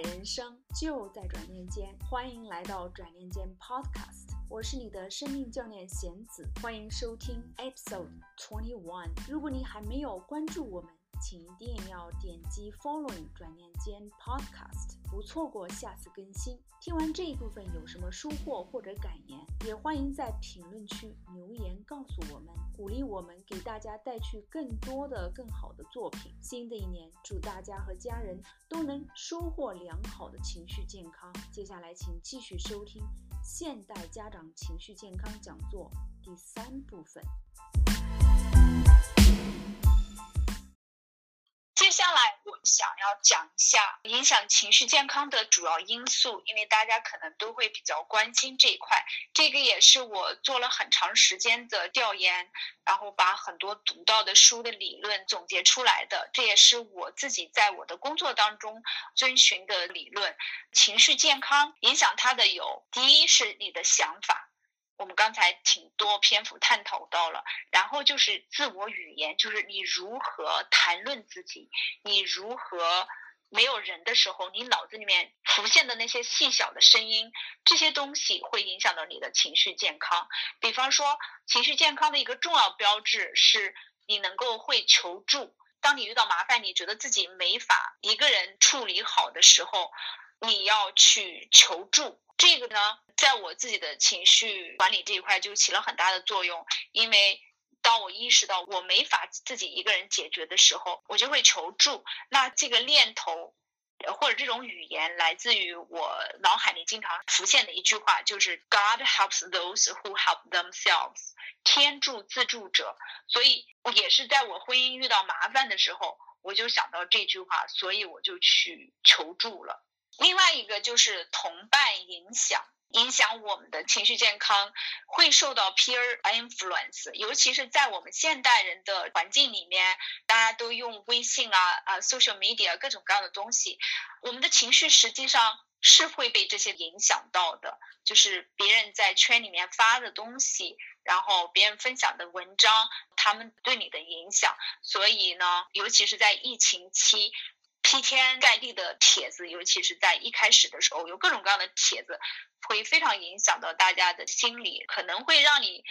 人生就在转念间，欢迎来到转念间 Podcast，我是你的生命教练贤子，欢迎收听 Episode Twenty One。如果你还没有关注我们，请一定要点击 Following 转念间 Podcast，不错过下次更新。听完这一部分有什么收获或者感言，也欢迎在评论区留言告诉我们，鼓励我们给大家带去更多的、更好的作品。新的一年，祝大家和家人都能收获良好的情绪健康。接下来，请继续收听现代家长情绪健康讲座第三部分。接下来，我想要讲一下影响情绪健康的主要因素，因为大家可能都会比较关心这一块。这个也是我做了很长时间的调研，然后把很多读到的书的理论总结出来的。这也是我自己在我的工作当中遵循的理论。情绪健康影响它的有，第一是你的想法。我们刚才挺多篇幅探讨到了，然后就是自我语言，就是你如何谈论自己，你如何没有人的时候，你脑子里面浮现的那些细小的声音，这些东西会影响到你的情绪健康。比方说，情绪健康的一个重要标志是你能够会求助。当你遇到麻烦，你觉得自己没法一个人处理好的时候，你要去求助。这个呢，在我自己的情绪管理这一块就起了很大的作用。因为当我意识到我没法自己一个人解决的时候，我就会求助。那这个念头或者这种语言来自于我脑海里经常浮现的一句话，就是 “God helps those who help themselves”，天助自助者。所以也是在我婚姻遇到麻烦的时候，我就想到这句话，所以我就去求助了。另外一个就是同伴影响，影响我们的情绪健康，会受到 peer influence，尤其是在我们现代人的环境里面，大家都用微信啊啊 social media 各种各样的东西，我们的情绪实际上是会被这些影响到的，就是别人在圈里面发的东西，然后别人分享的文章，他们对你的影响，所以呢，尤其是在疫情期。铺天盖地的帖子，尤其是在一开始的时候，有各种各样的帖子，会非常影响到大家的心理，可能会让你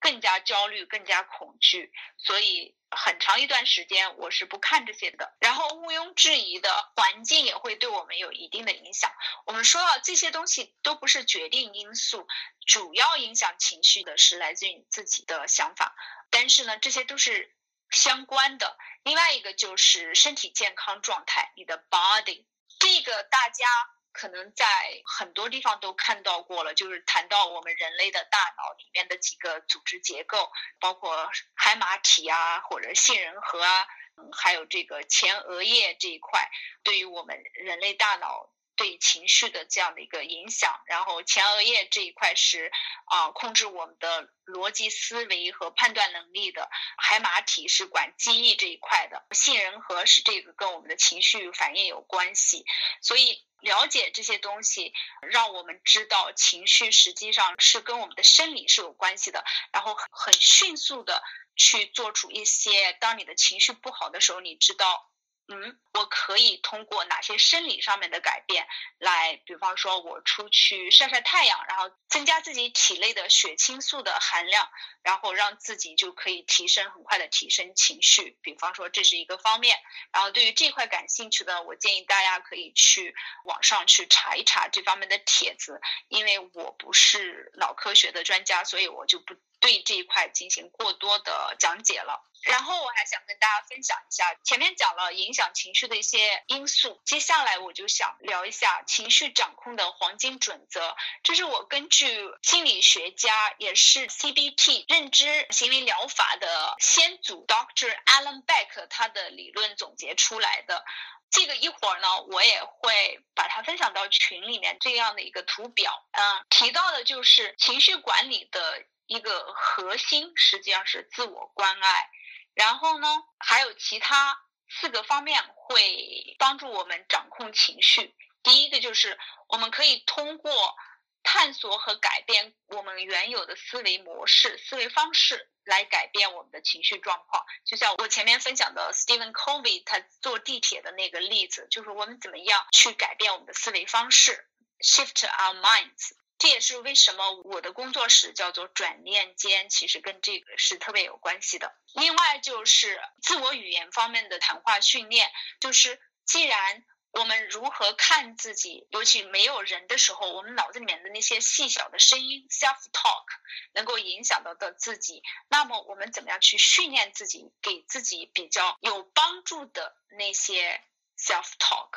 更加焦虑、更加恐惧。所以很长一段时间我是不看这些的。然后毋庸置疑的环境也会对我们有一定的影响。我们说到这些东西都不是决定因素，主要影响情绪的是来自于你自己的想法。但是呢，这些都是。相关的另外一个就是身体健康状态，你的 body，这个大家可能在很多地方都看到过了，就是谈到我们人类的大脑里面的几个组织结构，包括海马体啊，或者杏仁核啊，还有这个前额叶这一块，对于我们人类大脑。对情绪的这样的一个影响，然后前额叶这一块是啊控制我们的逻辑思维和判断能力的，海马体是管记忆这一块的，杏仁核是这个跟我们的情绪反应有关系，所以了解这些东西，让我们知道情绪实际上是跟我们的生理是有关系的，然后很迅速的去做出一些，当你的情绪不好的时候，你知道。嗯，我可以通过哪些生理上面的改变来，比方说我出去晒晒太阳，然后增加自己体内的血清素的含量，然后让自己就可以提升很快的提升情绪。比方说这是一个方面。然后对于这块感兴趣的，我建议大家可以去网上去查一查这方面的帖子，因为我不是脑科学的专家，所以我就不对这一块进行过多的讲解了。然后我还想跟大家分享一下，前面讲了影响情绪的一些因素，接下来我就想聊一下情绪掌控的黄金准则。这是我根据心理学家，也是 CBT 认知行为疗法的先祖 Dr. Alan Beck 他的理论总结出来的。这个一会儿呢，我也会把它分享到群里面这样的一个图表。嗯，提到的就是情绪管理的一个核心，实际上是自我关爱。然后呢，还有其他四个方面会帮助我们掌控情绪。第一个就是我们可以通过探索和改变我们原有的思维模式、思维方式，来改变我们的情绪状况。就像我前面分享的 Stephen Covey 他坐地铁的那个例子，就是我们怎么样去改变我们的思维方式，shift our minds。这也是为什么我的工作室叫做转念间，其实跟这个是特别有关系的。另外就是自我语言方面的谈话训练，就是既然我们如何看自己，尤其没有人的时候，我们脑子里面的那些细小的声音 （self talk） 能够影响到的自己，那么我们怎么样去训练自己，给自己比较有帮助的那些 self talk？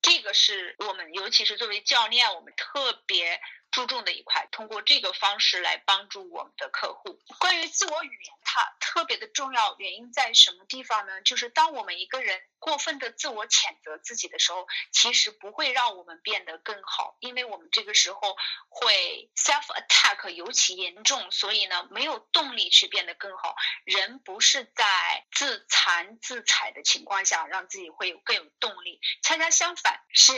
这个是我们，尤其是作为教练，我们特别。注重的一块，通过这个方式来帮助我们的客户。关于自我语言，它特别的重要，原因在什么地方呢？就是当我们一个人过分的自我谴责自己的时候，其实不会让我们变得更好，因为我们这个时候会 self attack 尤其严重，所以呢，没有动力去变得更好。人不是在自残自踩的情况下让自己会有更有动力，恰恰相反，是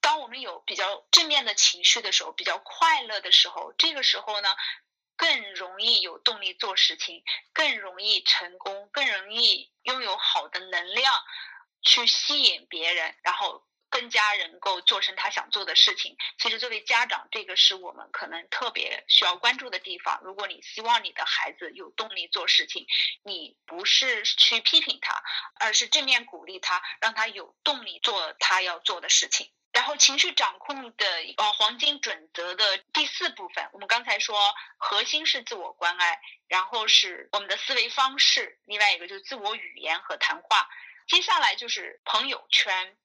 当我们有比较正面的情绪的时候，比较。快乐的时候，这个时候呢，更容易有动力做事情，更容易成功，更容易拥有好的能量去吸引别人，然后更加能够做成他想做的事情。其实作为家长，这个是我们可能特别需要关注的地方。如果你希望你的孩子有动力做事情，你不是去批评他，而是正面鼓励他，让他有动力做他要做的事情。然后情绪掌控的呃黄金准则的第四部分，我们刚才说核心是自我关爱，然后是我们的思维方式，另外一个就是自我语言和谈话，接下来就是朋友圈，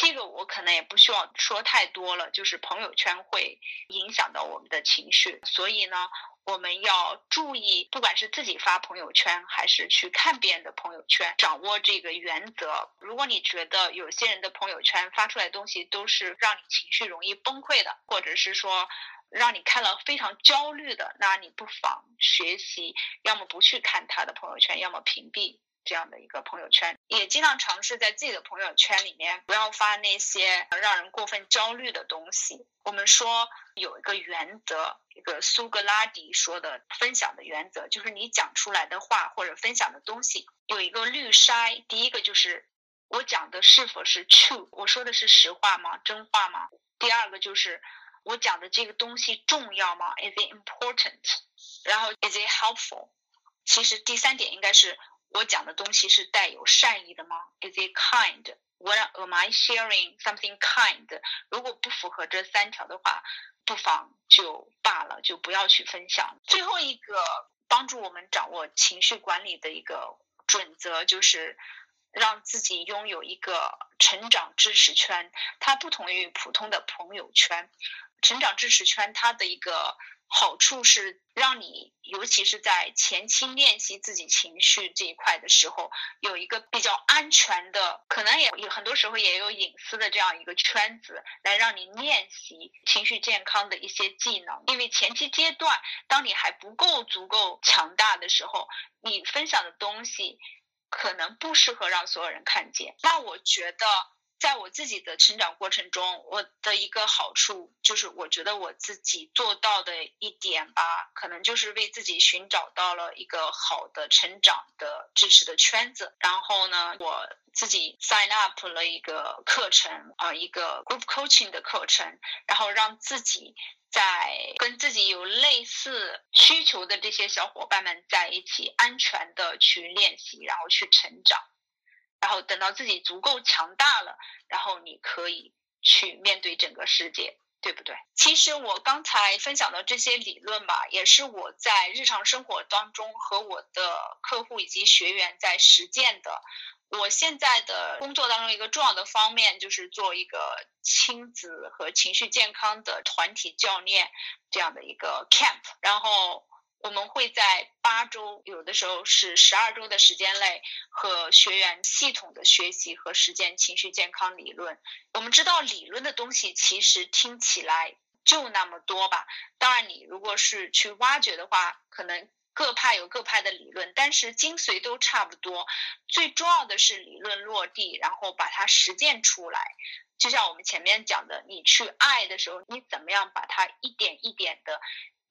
这个我可能也不需要说太多了，就是朋友圈会影响到我们的情绪，所以呢。我们要注意，不管是自己发朋友圈，还是去看别人的朋友圈，掌握这个原则。如果你觉得有些人的朋友圈发出来的东西都是让你情绪容易崩溃的，或者是说让你看了非常焦虑的，那你不妨学习，要么不去看他的朋友圈，要么屏蔽。这样的一个朋友圈，也尽量尝试在自己的朋友圈里面不要发那些让人过分焦虑的东西。我们说有一个原则，一个苏格拉底说的分享的原则，就是你讲出来的话或者分享的东西有一个滤筛。第一个就是我讲的是否是 true，我说的是实话吗？真话吗？第二个就是我讲的这个东西重要吗？Is it important？然后 Is it helpful？其实第三点应该是。我讲的东西是带有善意的吗？Is it kind? What am I sharing? Something kind? 如果不符合这三条的话，不妨就罢了，就不要去分享。最后一个帮助我们掌握情绪管理的一个准则，就是让自己拥有一个成长支持圈。它不同于普通的朋友圈，成长支持圈它的一个。好处是让你，尤其是在前期练习自己情绪这一块的时候，有一个比较安全的，可能也有很多时候也有隐私的这样一个圈子，来让你练习情绪健康的一些技能。因为前期阶段，当你还不够足够强大的时候，你分享的东西可能不适合让所有人看见。那我觉得。在我自己的成长过程中，我的一个好处就是，我觉得我自己做到的一点吧，可能就是为自己寻找到了一个好的成长的支持的圈子。然后呢，我自己 sign up 了一个课程啊，一个 group coaching 的课程，然后让自己在跟自己有类似需求的这些小伙伴们在一起，安全的去练习，然后去成长。然后等到自己足够强大了，然后你可以去面对整个世界，对不对？其实我刚才分享的这些理论吧，也是我在日常生活当中和我的客户以及学员在实践的。我现在的工作当中一个重要的方面就是做一个亲子和情绪健康的团体教练这样的一个 camp，然后。我们会在八周，有的时候是十二周的时间内，和学员系统的学习和实践情绪健康理论。我们知道理论的东西其实听起来就那么多吧。当然，你如果是去挖掘的话，可能各派有各派的理论，但是精髓都差不多。最重要的是理论落地，然后把它实践出来。就像我们前面讲的，你去爱的时候，你怎么样把它一点一点的。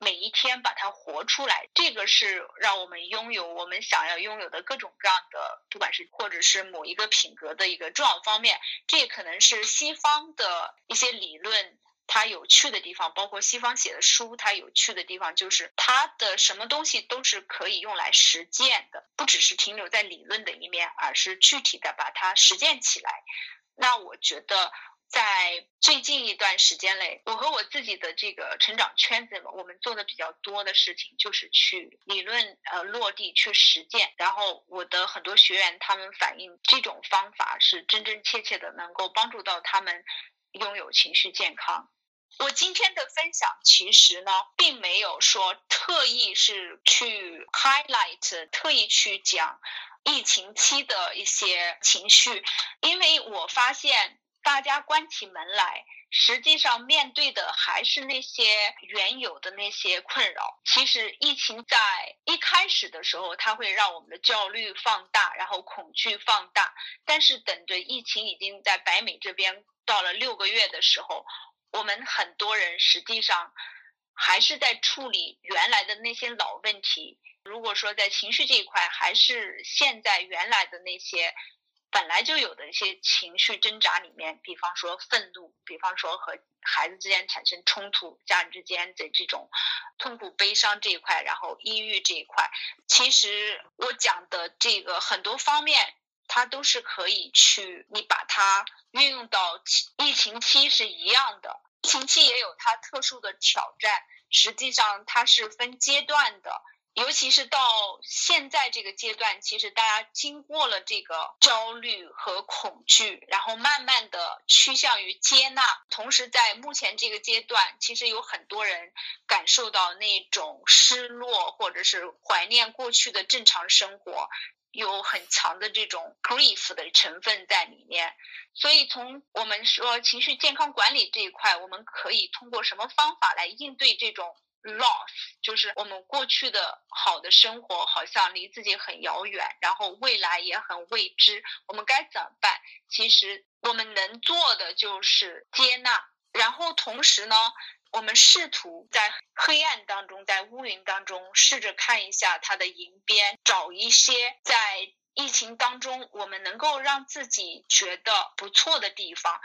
每一天把它活出来，这个是让我们拥有我们想要拥有的各种各样的，不管是或者是某一个品格的一个重要方面。这可能是西方的一些理论它有趣的地方，包括西方写的书它有趣的地方，就是它的什么东西都是可以用来实践的，不只是停留在理论的一面，而是具体的把它实践起来。那我觉得。在最近一段时间内，我和我自己的这个成长圈子，我们做的比较多的事情就是去理论呃落地去实践。然后我的很多学员他们反映，这种方法是真真切切的能够帮助到他们拥有情绪健康。我今天的分享其实呢，并没有说特意是去 highlight，特意去讲疫情期的一些情绪，因为我发现。大家关起门来，实际上面对的还是那些原有的那些困扰。其实疫情在一开始的时候，它会让我们的焦虑放大，然后恐惧放大。但是等着疫情已经在北美这边到了六个月的时候，我们很多人实际上还是在处理原来的那些老问题。如果说在情绪这一块，还是现在原来的那些。本来就有的一些情绪挣扎里面，比方说愤怒，比方说和孩子之间产生冲突，家人之间的这种痛苦、悲伤这一块，然后抑郁这一块，其实我讲的这个很多方面，它都是可以去你把它运用到疫情期是一样的。疫情期也有它特殊的挑战，实际上它是分阶段的。尤其是到现在这个阶段，其实大家经过了这个焦虑和恐惧，然后慢慢的趋向于接纳。同时，在目前这个阶段，其实有很多人感受到那种失落，或者是怀念过去的正常生活，有很强的这种 grief 的成分在里面。所以，从我们说情绪健康管理这一块，我们可以通过什么方法来应对这种？loss 就是我们过去的好的生活好像离自己很遥远，然后未来也很未知，我们该怎么办？其实我们能做的就是接纳，然后同时呢，我们试图在黑暗当中，在乌云当中，试着看一下它的银边，找一些在疫情当中我们能够让自己觉得不错的地方。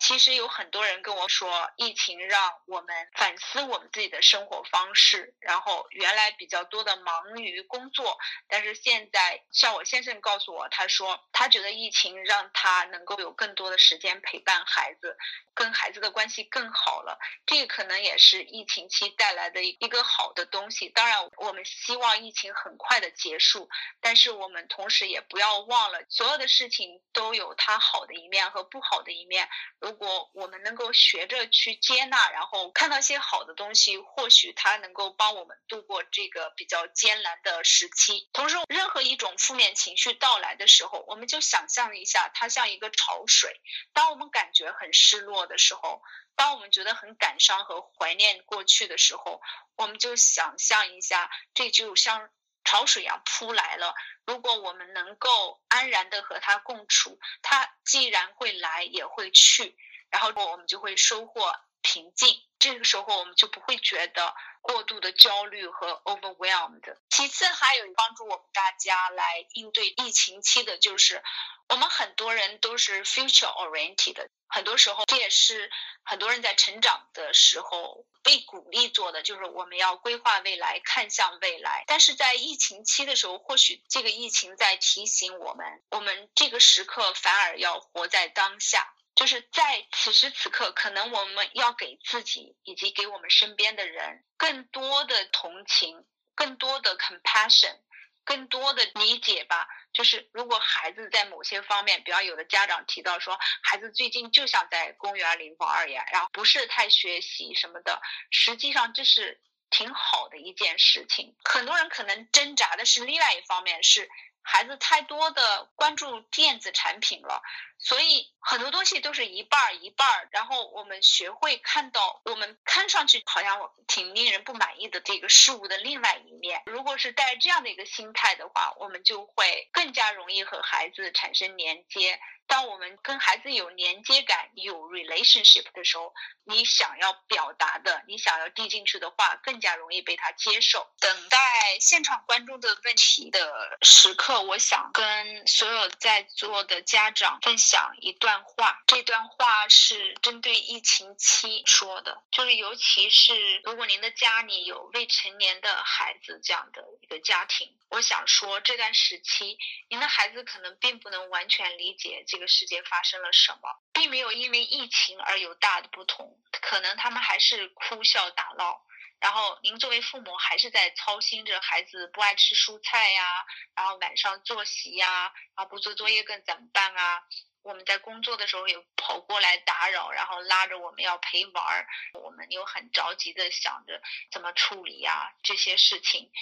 其实有很多人跟我说，疫情让我们反思我们自己的生活方式。然后原来比较多的忙于工作，但是现在像我先生告诉我，他说他觉得疫情让他能够有更多的时间陪伴孩子。跟孩子的关系更好了，这可能也是疫情期带来的一个好的东西。当然，我们希望疫情很快的结束，但是我们同时也不要忘了，所有的事情都有它好的一面和不好的一面。如果我们能够学着去接纳，然后看到一些好的东西，或许它能够帮我们度过这个比较艰难的时期。同时，任何一种负面情绪到来的时候，我们就想象一下，它像一个潮水。当我们感觉很失落。的时候，当我们觉得很感伤和怀念过去的时候，我们就想象一下，这就像潮水呀扑来了。如果我们能够安然的和它共处，它既然会来，也会去，然后我们就会收获平静。这个时候，我们就不会觉得过度的焦虑和 overwhelmed。其次，还有帮助我们大家来应对疫情期的，就是我们很多人都是 future oriented。很多时候，这也是很多人在成长的时候被鼓励做的，就是我们要规划未来，看向未来。但是在疫情期的时候，或许这个疫情在提醒我们，我们这个时刻反而要活在当下，就是在此时此刻，可能我们要给自己以及给我们身边的人更多的同情，更多的 compassion。更多的理解吧，就是如果孩子在某些方面，比方有的家长提到说，孩子最近就想在公园里玩儿呀，然后不是太学习什么的，实际上这是挺好的一件事情。很多人可能挣扎的是另外一方面，是孩子太多的关注电子产品了，所以很多东西都是一半儿一半儿。然后我们学会看到我们看上去好像挺令人不满意的这个事物的另外一面。如果是带这样的一个心态的话，我们就会更加容易和孩子产生连接。当我们跟孩子有连接感、有 relationship 的时候，你想要表达的、你想要递进去的话，更加容易被他接受。等待现场观众的问题的时刻，我想跟所有在座的家长分享一段话。这段话是针对疫情期说的，就是尤其是如果您的家里有未成年的孩子这样的一个家庭，我想说这段时期，您的孩子可能并不能完全理解这。个世界发生了什么，并没有因为疫情而有大的不同，可能他们还是哭笑打闹，然后您作为父母还是在操心着孩子不爱吃蔬菜呀，然后晚上作息呀，然后不做作业更怎么办啊？我们在工作的时候也跑过来打扰，然后拉着我们要陪玩儿，我们又很着急的想着怎么处理呀这些事情。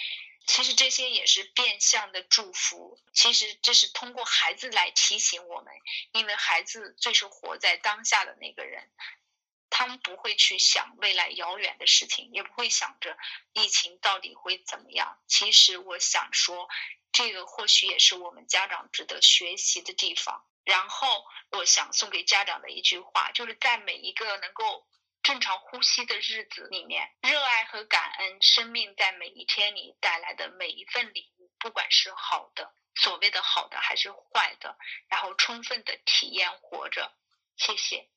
其实这些也是变相的祝福。其实这是通过孩子来提醒我们，因为孩子最是活在当下的那个人，他们不会去想未来遥远的事情，也不会想着疫情到底会怎么样。其实我想说，这个或许也是我们家长值得学习的地方。然后我想送给家长的一句话，就是在每一个能够。正常呼吸的日子里面，热爱和感恩生命在每一天里带来的每一份礼物，不管是好的，所谓的好的还是坏的，然后充分的体验活着。谢谢。